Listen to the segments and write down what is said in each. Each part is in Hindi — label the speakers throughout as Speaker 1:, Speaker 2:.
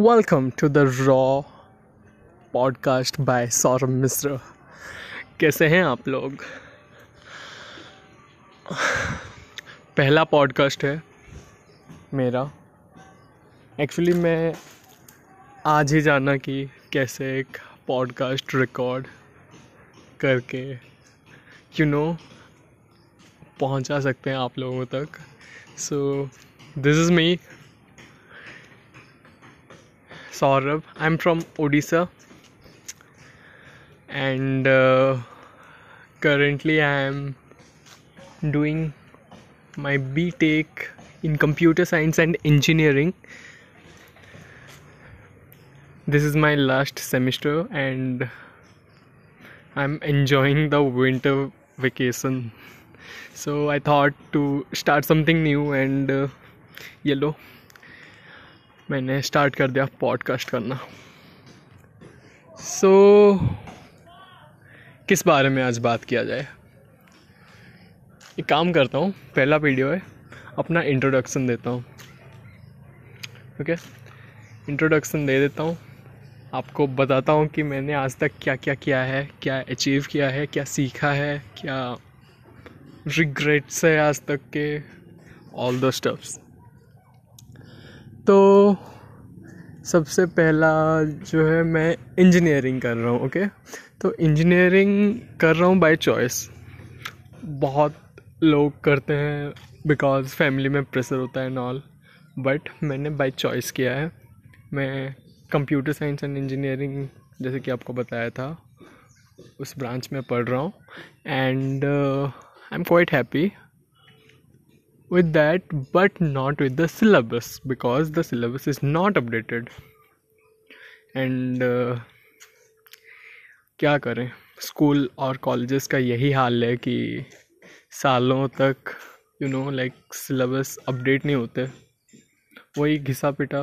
Speaker 1: Welcome to the raw podcast by Saurabh Mishra कैसे हैं आप लोग? पहला पॉडकास्ट है मेरा। एक्चुअली मैं आज ही जाना कि कैसे एक पॉडकास्ट रिकॉर्ड करके यू नो पहुँचा सकते हैं आप लोगों तक। So this is me Saurabh. I'm from Odisha and uh, currently I am doing my BTech in computer science and engineering. This is my last semester and I'm enjoying the winter vacation. So I thought to start something new and uh, yellow मैंने स्टार्ट कर दिया पॉडकास्ट करना। सो so, किस बारे में आज बात किया जाए? एक काम करता हूँ पहला वीडियो है अपना इंट्रोडक्शन देता हूँ। ओके इंट्रोडक्शन दे देता हूँ। आपको बताता हूँ कि मैंने आज तक क्या क्या किया है क्या अचीव किया है क्या सीखा है क्या रिग्रेट्स है आज तक के ऑल द स्टफ्स तो सबसे पहला जो है मैं इंजीनियरिंग कर रहा हूँ ओके तो इंजीनियरिंग कर रहा हूँ बाय चॉइस बहुत लोग करते हैं बिकॉज़ फैमिली में प्रेशर होता है नॉल बट मैंने बाय चॉइस किया है. मैं कंप्यूटर साइंस एंड इंजीनियरिंग जैसे कि आपको बताया था, उस ब्रांच में पढ़ रहा हूँ. And I am quite happy with that but not with the syllabus because the syllabus is not updated. And uh, क्या करें? स्कूल और कॉलेजेस का यही हाल है कि सालों तक you know like syllabus update नहीं होते। वही घिसा पिटा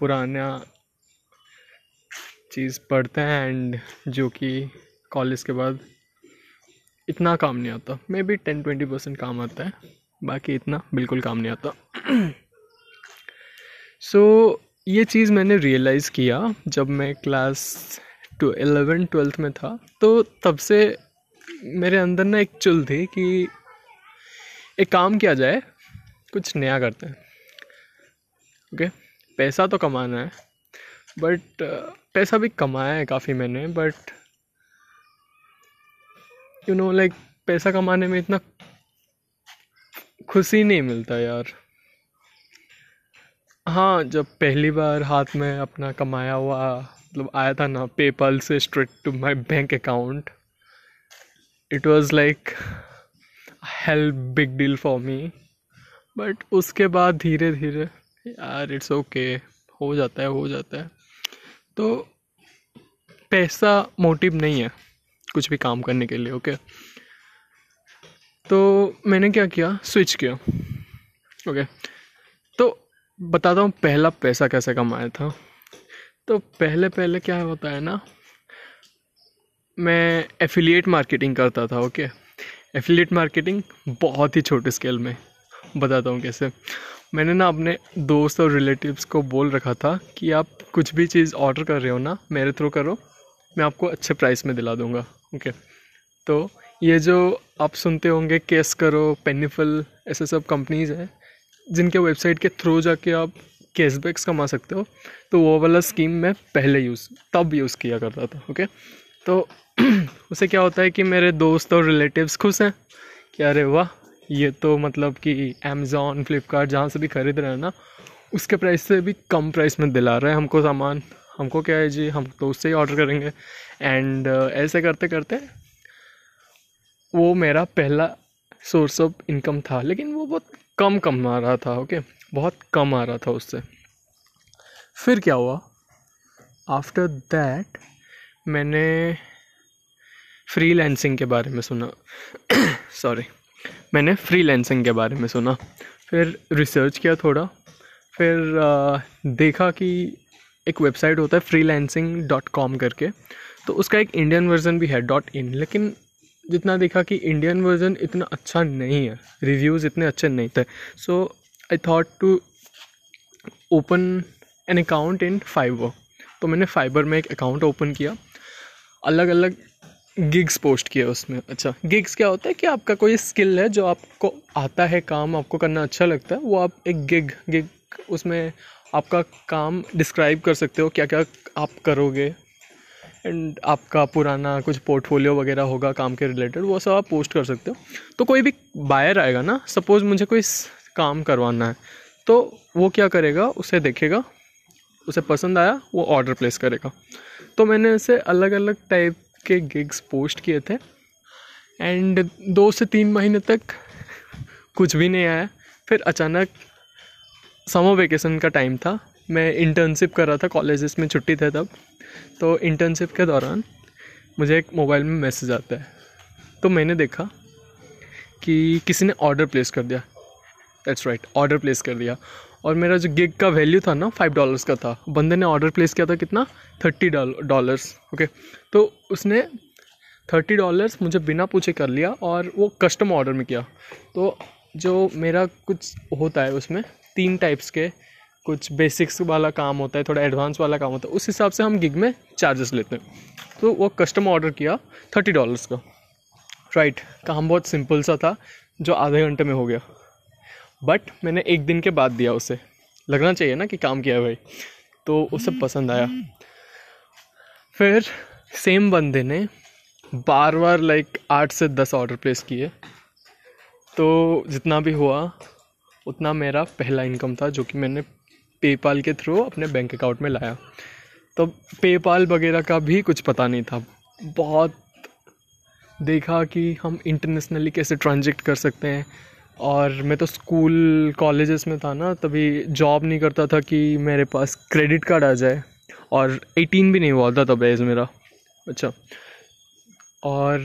Speaker 1: पुराना चीज़ पढ़ते हैं एंड जो कि कॉलेज के बाद इतना काम नहीं आता। Maybe ten twenty percent काम आता है। बाकी इतना बिल्कुल काम नहीं आता सो so, ये चीज़ मैंने रियलाइज़ किया जब मैं क्लास टू एलेवन ट्वेल्थ में था तो तब से मेरे अंदर ना एक चुल थी कि एक काम किया जाए कुछ नया करते हैं ओके okay? पैसा तो कमाना है बट पैसा भी कमाया है काफ़ी मैंने बट यू नो लाइक पैसा कमाने में इतना खुशी नहीं मिलता यार। हाँ जब पहली बार हाथ में अपना कमाया हुआ मतलब आया था ना पेपल से straight to my bank account it was like help big deal for me but उसके बाद धीरे धीरे यार इट्स ओके okay, हो जाता है हो जाता है। तो पैसा मोटिव नहीं है कुछ भी काम करने के लिए ओके okay? तो मैंने क्या किया? स्विच किया। ओके तो बताता हूँ पहला पैसा कैसे कमाया था। तो पहले पहले क्या होता है ना, मैं एफिलिएट मार्केटिंग करता था ओके एफिलिएट मार्केटिंग बहुत ही छोटे स्केल में, बताता हूँ कैसे। मैंने ना अपने दोस्त और रिलेटिव्स को बोल रखा था कि आप कुछ भी चीज़ ऑर्डर कर रहे हो ना, मेरे थ्रू करो, मैं आपको अच्छे प्राइस में दिला दूँगा ओके तो ये जो आप सुनते होंगे केस करो, पेनीफल, ऐसे सब कंपनीज़ हैं, जिनके वेबसाइट के थ्रू जाके आप कैशबैक्स कमा सकते हो तो वो वाला स्कीम मैं पहले यूज़ तब यूज़ किया करता था ओके तो उससे क्या होता है कि मेरे दोस्त और रिलेटिव्स खुश हैं, कि अरे वाह, ये तो मतलब कि अमेज़ोन फ्लिपकार्ट जहाँ से भी ख़रीद रहे हैं ना, उसके प्राइस से भी कम प्राइस में दिला रहे हैं हमको सामान। हमको क्या है जी, हम तो उससे ही ऑर्डर करेंगे। एंड ऐसे करते करते वो मेरा पहला सोर्स ऑफ़ इनकम था लेकिन वो बहुत कम कम आ रहा था ओके बहुत कम आ रहा था उससे। फिर क्या हुआ? आफ्टर दैट मैंने फ्रीलैंसिंग के बारे में सुना। सॉरी मैंने फ्रीलैंसिंग के बारे में सुना। फिर रिसर्च किया थोड़ा। फिर आ, देखा कि एक वेबसाइट होता है फ्रीलैंसिंग डॉट कॉम करके। तो उसका एक इंडियन वर्जन भी है डॉट इन लेकिन जितना देखा कि इंडियन वर्जन इतना अच्छा नहीं है रिव्यूज़ इतने अच्छे नहीं थे। So I thought to open an account in Fiverr तो मैंने फाइबर में एक अकाउंट ओपन किया। अलग अलग गिग्स पोस्ट किया उसमें। अच्छा गिग्स क्या होता है कि आपका कोई स्किल है जो आपको आता है काम, आपको करना अच्छा लगता है, वो आप एक गिग गिग उसमें आपका काम डिस्क्राइब कर सकते हो क्या क्या आप करोगे। एंड आपका पुराना कुछ पोर्टफोलियो वगैरह होगा काम के रिलेटेड वो सब आप पोस्ट कर सकते हो। तो कोई भी बायर आएगा ना सपोज़ मुझे कोई काम करवाना है तो वो क्या करेगा, उसे देखेगा, उसे पसंद आया, वो ऑर्डर प्लेस करेगा। तो मैंने ऐसे अलग अलग टाइप के गिग्स पोस्ट किए थे। एंड दो से तीन महीने तक कुछ भी नहीं आया। फिर अचानक समर वेकेशन का टाइम था। मैं इंटर्नशिप कर रहा था कॉलेजेस में, छुट्टी थे तब। तो इंटर्नशिप के दौरान मुझे एक मोबाइल में मैसेज आता है। तो मैंने देखा कि किसी ने ऑर्डर प्लेस कर दिया। दैट्स राइट ऑर्डर प्लेस कर दिया। और मेरा जो गिग का वैल्यू था ना फाइव डॉलर्स का था। बंदे ने ऑर्डर प्लेस किया था कितना? थर्टी डॉलर्स ओके तो उसने थर्टी डॉलर्स मुझे बिना पूछे कर लिया और वो कस्टम ऑर्डर में किया। तो जो मेरा कुछ होता है उसमें, तीन टाइप्स के कुछ बेसिक्स वाला काम होता है, थोड़ा एडवांस वाला काम होता है, उस हिसाब से हम गिग में चार्जेस लेते हैं। तो वो कस्टम ऑर्डर किया थर्टी डॉलर्स का। राइट काम बहुत सिंपल सा था, जो आधे घंटे में हो गया। बट मैंने एक दिन के बाद दिया उसे। लगना चाहिए ना कि काम किया भाई। तो उसे पसंद आया। फिर सेम बंदे ने बार बार लाइक आठ से दस ऑर्डर प्लेस किए। तो जितना भी हुआ, उतना मेरा पहला इनकम था, जो कि मैंने पेपाल के थ्रू अपने बैंक अकाउंट में लाया। तो पेपाल वगैरह का भी कुछ पता नहीं था। बहुत देखा कि हम इंटरनेशनली कैसे ट्रांजेक्ट कर सकते हैं। और मैं तो स्कूल कॉलेजेस में था ना, तभी जॉब नहीं करता था कि मेरे पास क्रेडिट कार्ड आ जाए। और 18 भी नहीं हुआ था तब एज मेरा। अच्छा। और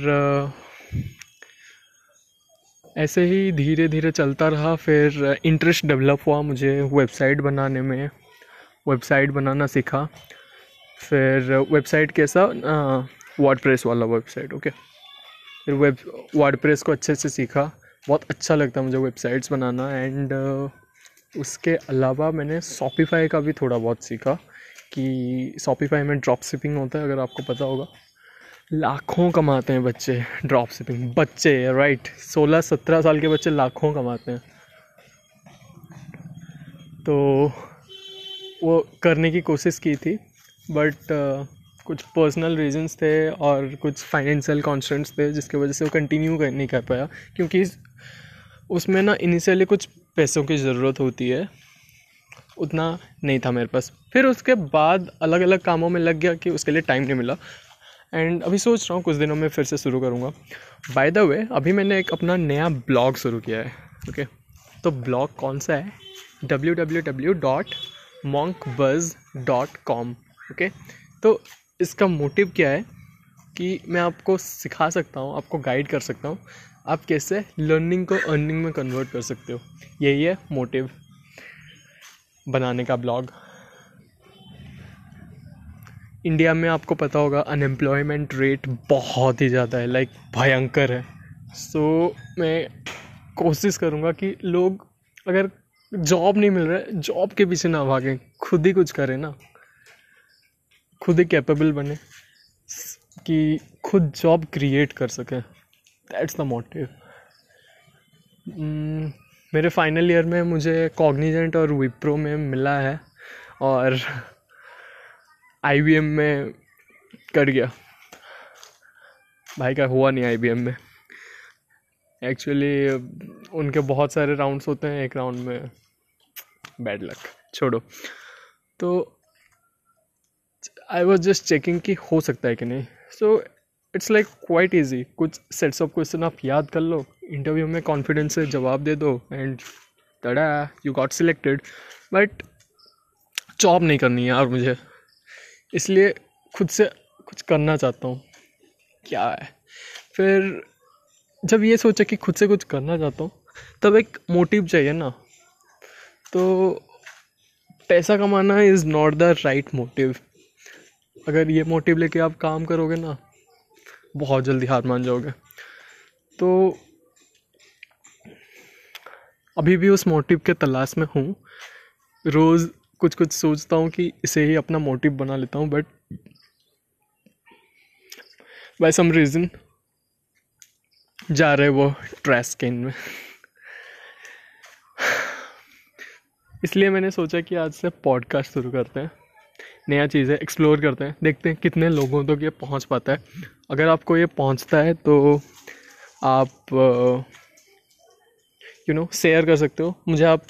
Speaker 1: ऐसे ही धीरे धीरे चलता रहा फिर इंटरेस्ट डेवलप हुआ मुझे वेबसाइट बनाने में वेबसाइट बनाना सीखा। फिर वेबसाइट कैसा? वर्ड प्रेस वाला वेबसाइट ओके फिर वेब वर्ड प्रेस को अच्छे से सीखा। बहुत अच्छा लगता मुझे वेबसाइट्स बनाना एंड uh, उसके अलावा मैंने शॉपिफाई का भी थोड़ा बहुत सीखा कि शॉपिफाई में ड्रॉप शिपिंग होता है अगर आपको पता होगा। लाखों कमाते हैं बच्चे ड्रॉप शिपिंग बच्चे राइट सोलह सत्रह साल के बच्चे लाखों कमाते हैं। तो वो करने की कोशिश की थी बट uh, कुछ पर्सनल रीजंस थे और कुछ फाइनेंशियल कॉन्स्टेंट्स थे जिसकी वजह से वो कंटिन्यू कर नहीं कर पाया। क्योंकि उसमें ना इनिशियली कुछ पैसों की ज़रूरत होती है उतना नहीं था मेरे पास। फिर उसके बाद अलग अलग कामों में लग गया कि उसके लिए टाइम नहीं मिला। एंड अभी सोच रहा हूँ कुछ दिनों में फिर से शुरू करूँगा। बाय द वे अभी मैंने एक अपना नया ब्लॉग शुरू किया है ओके तो ब्लॉग कौन सा है? W W W dot monk buzz dot com okay तो इसका मोटिव क्या है कि मैं आपको सिखा सकता हूँ, आपको गाइड कर सकता हूँ, आप कैसे लर्निंग को अर्निंग में कन्वर्ट कर सकते हो। यही है मोटिव बनाने का ब्लॉग। इंडिया में आपको पता होगा अनएम्प्लॉयमेंट रेट बहुत ही ज़्यादा है लाइक भयंकर है। सो so, मैं कोशिश करूँगा कि लोग अगर जॉब नहीं मिल रहा है जॉब के पीछे ना भागें खुद ही कुछ करें ना। खुद ही कैपेबल बने कि खुद जॉब क्रिएट कर सकें। दैट्स द मोटिव मेरे फाइनल ईयर में मुझे कॉग्निजेंट और विप्रो में मिला है और IBM में कट गया। भाई का हुआ नहीं IBM में। एक्चुअली उनके बहुत सारे राउंड्स होते हैं, एक राउंड में बैड लक छोड़ो। तो आई वॉज़ जस्ट चेकिंग कि हो सकता है कि नहीं। So it's like quite easy कुछ सेट्स ऑफ़ क्वेश्चन आप याद कर लो। इंटरव्यू में कॉन्फिडेंस से जवाब दे दो and tada you got selected but job नहीं करनी है यार मुझे। इसलिए खुद से कुछ करना चाहता हूँ। क्या है? फिर जब ये सोचा कि खुद से कुछ करना चाहता हूँ, तब एक मोटिव चाहिए ना। तो पैसा कमाना is not the right motive अगर ये मोटिव लेके आप काम करोगे ना, बहुत जल्दी हार मान जाओगे। तो अभी भी उस मोटिव के तलाश में हूँ। रोज़ कुछ कुछ सोचता हूँ कि इसे ही अपना मोटिव बना लेता हूँ बट बाय सम रीज़न जा रहे वो ट्रैश कैन में। इसलिए मैंने सोचा कि आज से पॉडकास्ट शुरू करते हैं, नया चीज़ है एक्सप्लोर करते हैं, देखते हैं कितने लोगों तक तो ये पहुँच पाता है। अगर आपको ये पहुँचता है तो आप यू नो शेयर कर सकते हो। मुझे आप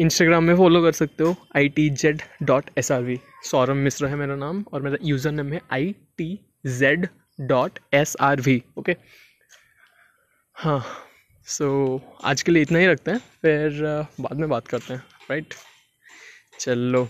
Speaker 1: इंस्टाग्राम में फॉलो कर सकते हो I T Z dot S R V Saurabh Mishra है मेरा नाम और मेरा यूज़र नेम है I T Z dot S R V okay हाँ सो so, आज के लिए इतना ही रखते हैं फिर बाद में बात करते हैं राइट चलो।